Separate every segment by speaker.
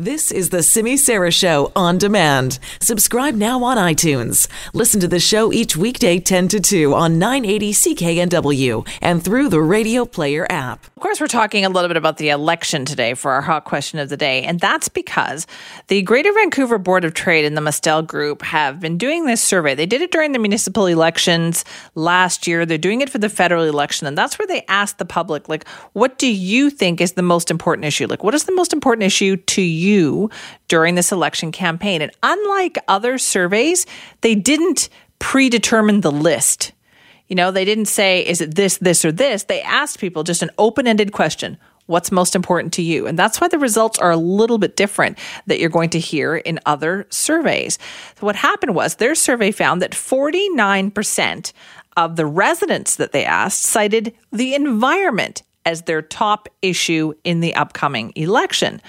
Speaker 1: This is the Simi Sara Show on demand. Subscribe now on iTunes. Listen to the show each weekday 10 to 2 on 980 CKNW and through the Radio Player app.
Speaker 2: Of course, we're talking a little bit about the election today for our hot question of the day, and that's because the Greater Vancouver Board of Trade and the Mustel Group have been doing this survey. They did it during the municipal elections last year. They're doing it for the federal election, and that's where they asked the public, like, what do you think is the most important issue? Like, what is the most important issue to you? You during this election campaign. And unlike other surveys, they didn't predetermine the list. You know, they didn't say, is it this, this, or this? They asked people just an open ended question what's most important to you. And that's why the results are a little bit different that you're going to hear in other surveys. So what happened was their survey found that 49% of the residents that they asked cited the environment as their top issue in the upcoming election.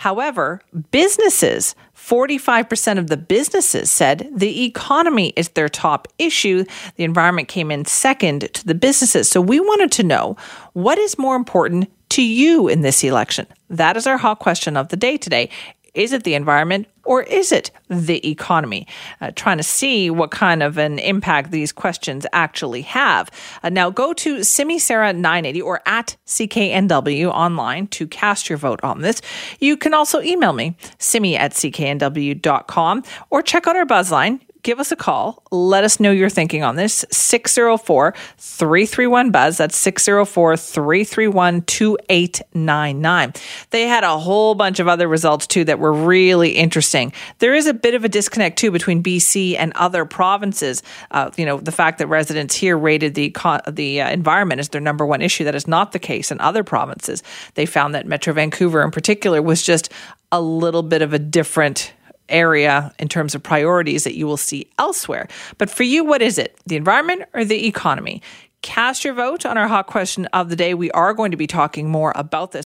Speaker 2: However, businesses, 45% of the businesses said the economy is their top issue. The environment came in second to the businesses. So we wanted to know what is more important to you in this election? That is our hot question of the day today. Is it the environment or is it the economy? Uh, trying to see what kind of an impact these questions actually have. Uh, now go to Simi Sara 980 or at CKNW online to cast your vote on this. You can also email me, simi at cknw.com, or check out our buzzline give us a call. Let us know your thinking on this. 604 331 Buzz. That's 604 331 2899. They had a whole bunch of other results too that were really interesting. There is a bit of a disconnect too between BC and other provinces. Uh, you know, the fact that residents here rated the, the uh, environment as their number one issue. That is not the case in other provinces. They found that Metro Vancouver in particular was just a little bit of a different area in terms of priorities that you will see elsewhere. But for you, what is it? The environment or the economy? Cast your vote on our hot question of the day. We are going to be talking more about this